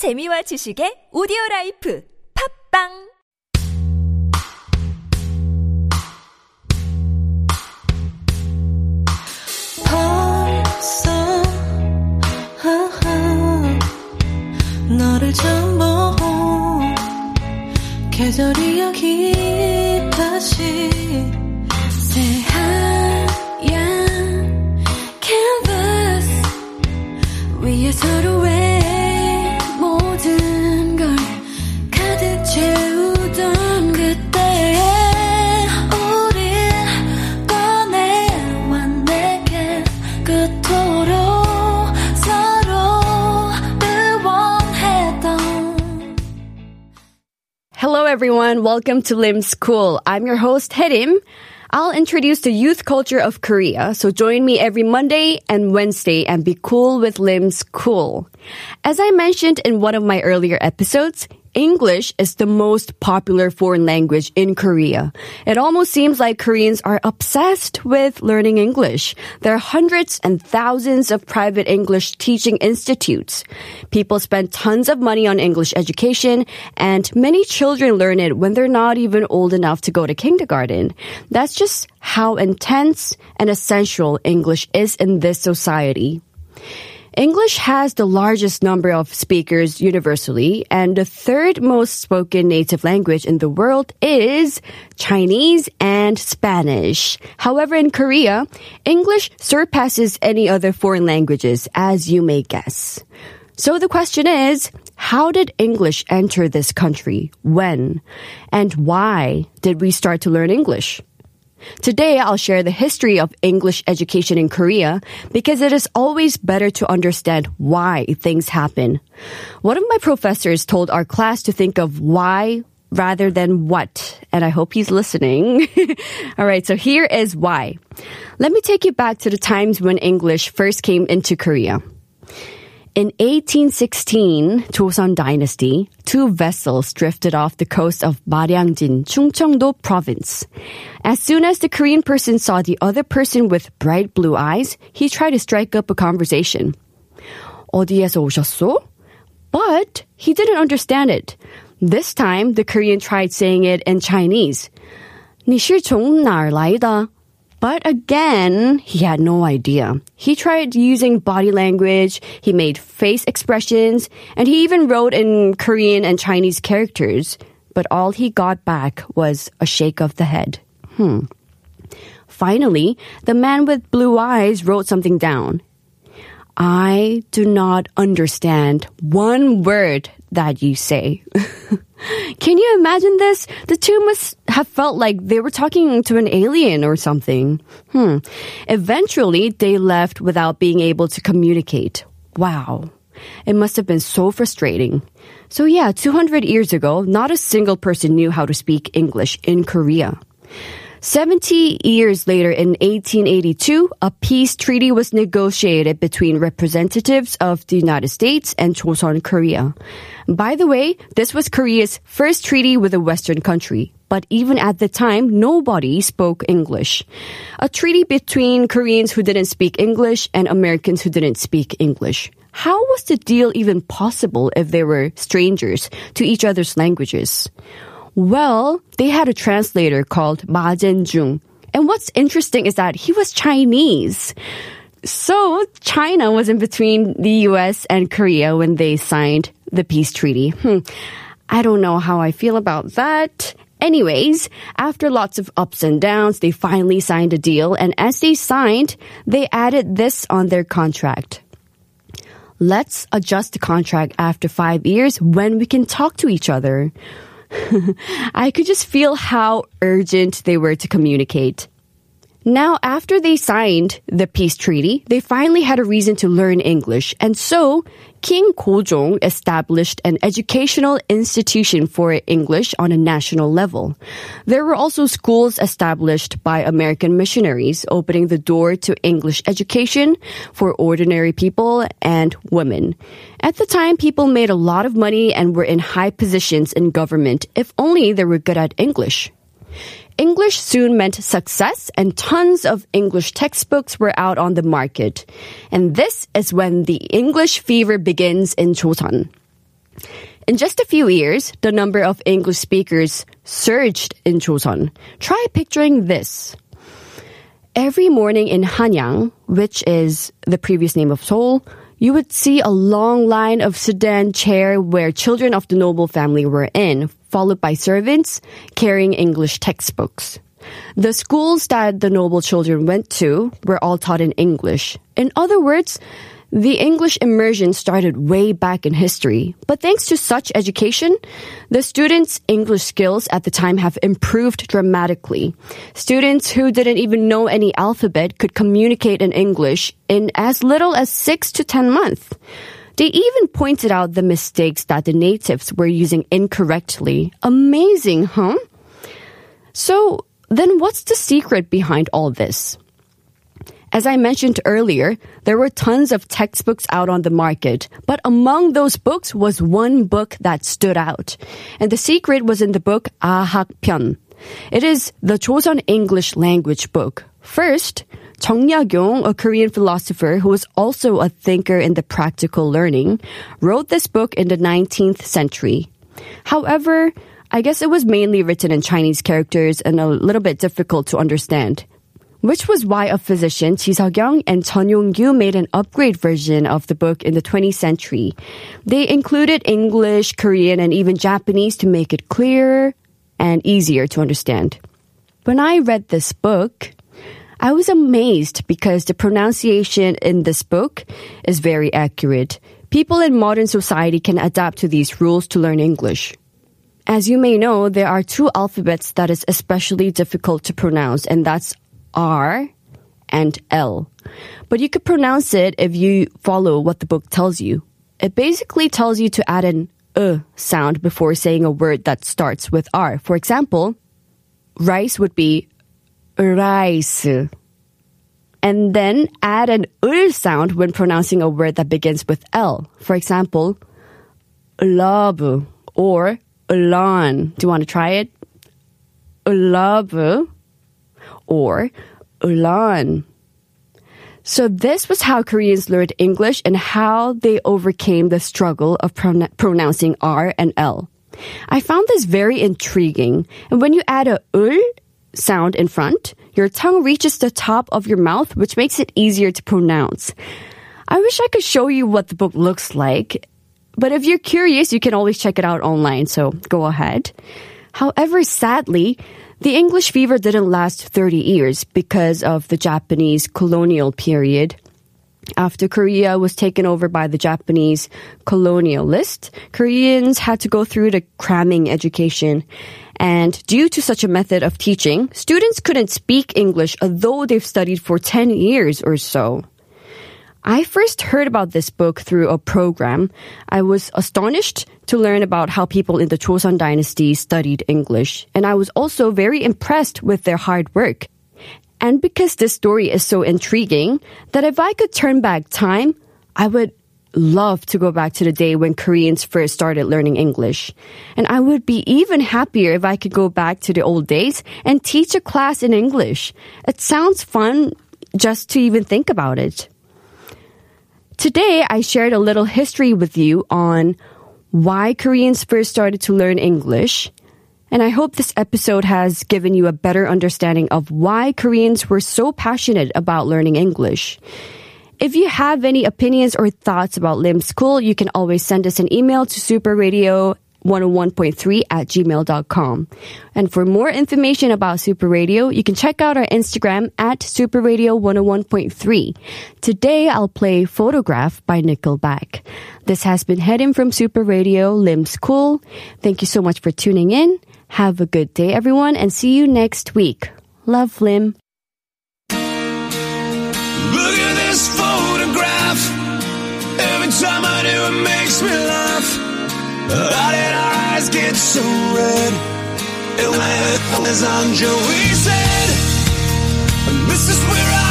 재미와 지식의 오디오 라이프 팝빵! 너를 처음 본 계절이 여기 다시 새하얀 canvas 위에 서로의 everyone. Welcome to Lim School. I'm your host, Herim. I'll introduce the youth culture of Korea, so join me every Monday and Wednesday and be cool with Lim's Cool. As I mentioned in one of my earlier episodes, English is the most popular foreign language in Korea. It almost seems like Koreans are obsessed with learning English. There are hundreds and thousands of private English teaching institutes. People spend tons of money on English education, and many children learn it when they're not even old enough to go to kindergarten. That's just how intense and essential English is in this society. English has the largest number of speakers universally, and the third most spoken native language in the world is Chinese and Spanish. However, in Korea, English surpasses any other foreign languages, as you may guess. So the question is, how did English enter this country? When? And why did we start to learn English? Today, I'll share the history of English education in Korea because it is always better to understand why things happen. One of my professors told our class to think of why rather than what, and I hope he's listening. All right, so here is why. Let me take you back to the times when English first came into Korea. In 1816, Joseon Dynasty, two vessels drifted off the coast of Maryangjin, Chungcheongdo province. As soon as the Korean person saw the other person with bright blue eyes, he tried to strike up a conversation. 어디에서 오셨소? But he didn't understand it. This time, the Korean tried saying it in Chinese. 你是从哪儿来的? But again, he had no idea. He tried using body language, he made face expressions, and he even wrote in Korean and Chinese characters. But all he got back was a shake of the head. Hmm. Finally, the man with blue eyes wrote something down. I do not understand one word that you say. Can you imagine this? The two must have felt like they were talking to an alien or something. Hmm. Eventually, they left without being able to communicate. Wow. It must have been so frustrating. So yeah, 200 years ago, not a single person knew how to speak English in Korea. 70 years later, in 1882, a peace treaty was negotiated between representatives of the United States and Joseon Korea. By the way, this was Korea's first treaty with a Western country. But even at the time, nobody spoke English. A treaty between Koreans who didn't speak English and Americans who didn't speak English. How was the deal even possible if they were strangers to each other's languages? Well, they had a translator called Ma Jianzhong. And what's interesting is that he was Chinese. So China was in between the US and Korea when they signed the peace treaty. Hmm. I don't know how I feel about that. Anyways, after lots of ups and downs, they finally signed a deal. And as they signed, they added this on their contract. Let's adjust the contract after five years when we can talk to each other. I could just feel how urgent they were to communicate. Now, after they signed the peace treaty, they finally had a reason to learn English. And so, King Gojong established an educational institution for English on a national level. There were also schools established by American missionaries, opening the door to English education for ordinary people and women. At the time, people made a lot of money and were in high positions in government if only they were good at English. English soon meant success and tons of English textbooks were out on the market. And this is when the English fever begins in Joseon. In just a few years, the number of English speakers surged in Joseon. Try picturing this. Every morning in Hanyang, which is the previous name of Seoul, you would see a long line of sedan chair where children of the noble family were in, followed by servants carrying English textbooks. The schools that the noble children went to were all taught in English. In other words, the English immersion started way back in history, but thanks to such education, the students' English skills at the time have improved dramatically. Students who didn't even know any alphabet could communicate in English in as little as six to ten months. They even pointed out the mistakes that the natives were using incorrectly. Amazing, huh? So, then what's the secret behind all this? As I mentioned earlier, there were tons of textbooks out on the market, but among those books was one book that stood out. And the secret was in the book ah Ahak Pyeon. It is the Joseon English language book. First, Jeong Yak-yong, a Korean philosopher who was also a thinker in the practical learning, wrote this book in the 19th century. However, I guess it was mainly written in Chinese characters and a little bit difficult to understand which was why a physician, Ji Seok-young and Chun Yong-gyu made an upgrade version of the book in the 20th century. They included English, Korean, and even Japanese to make it clearer and easier to understand. When I read this book, I was amazed because the pronunciation in this book is very accurate. People in modern society can adapt to these rules to learn English. As you may know, there are two alphabets that is especially difficult to pronounce, and that's R and L. But you could pronounce it if you follow what the book tells you. It basically tells you to add an uh sound before saying a word that starts with R. For example, rice would be rice. And then add an ul sound when pronouncing a word that begins with L. For example, love or lawn. Do you want to try it? Love or ulan. So this was how Koreans learned English and how they overcame the struggle of pronouncing R and L. I found this very intriguing. And when you add a ul sound in front, your tongue reaches the top of your mouth, which makes it easier to pronounce. I wish I could show you what the book looks like. But if you're curious, you can always check it out online, so go ahead. However, sadly, the English fever didn't last 30 years because of the Japanese colonial period. After Korea was taken over by the Japanese colonialists, Koreans had to go through the cramming education. And due to such a method of teaching, students couldn't speak English although they've studied for 10 years or so. I first heard about this book through a program. I was astonished to learn about how people in the Joseon dynasty studied English, and I was also very impressed with their hard work. And because this story is so intriguing, that if I could turn back time, I would love to go back to the day when Koreans first started learning English. And I would be even happier if I could go back to the old days and teach a class in English. It sounds fun just to even think about it. Today, I shared a little history with you on why Koreans first started to learn English. And I hope this episode has given you a better understanding of why Koreans were so passionate about learning English. If you have any opinions or thoughts about Lim School, you can always send us an email to superradio 101.3 at gmail.com. And for more information about Super Radio, you can check out our Instagram at Super Radio 101.3. Today, I'll play Photograph by Nickelback. This has been Heading from Super Radio, Lim's Cool. Thank you so much for tuning in. Have a good day, everyone, and see you next week. Love, Lim. It makes me laugh. How did our eyes get so red? And when it was on Joey said, This is where I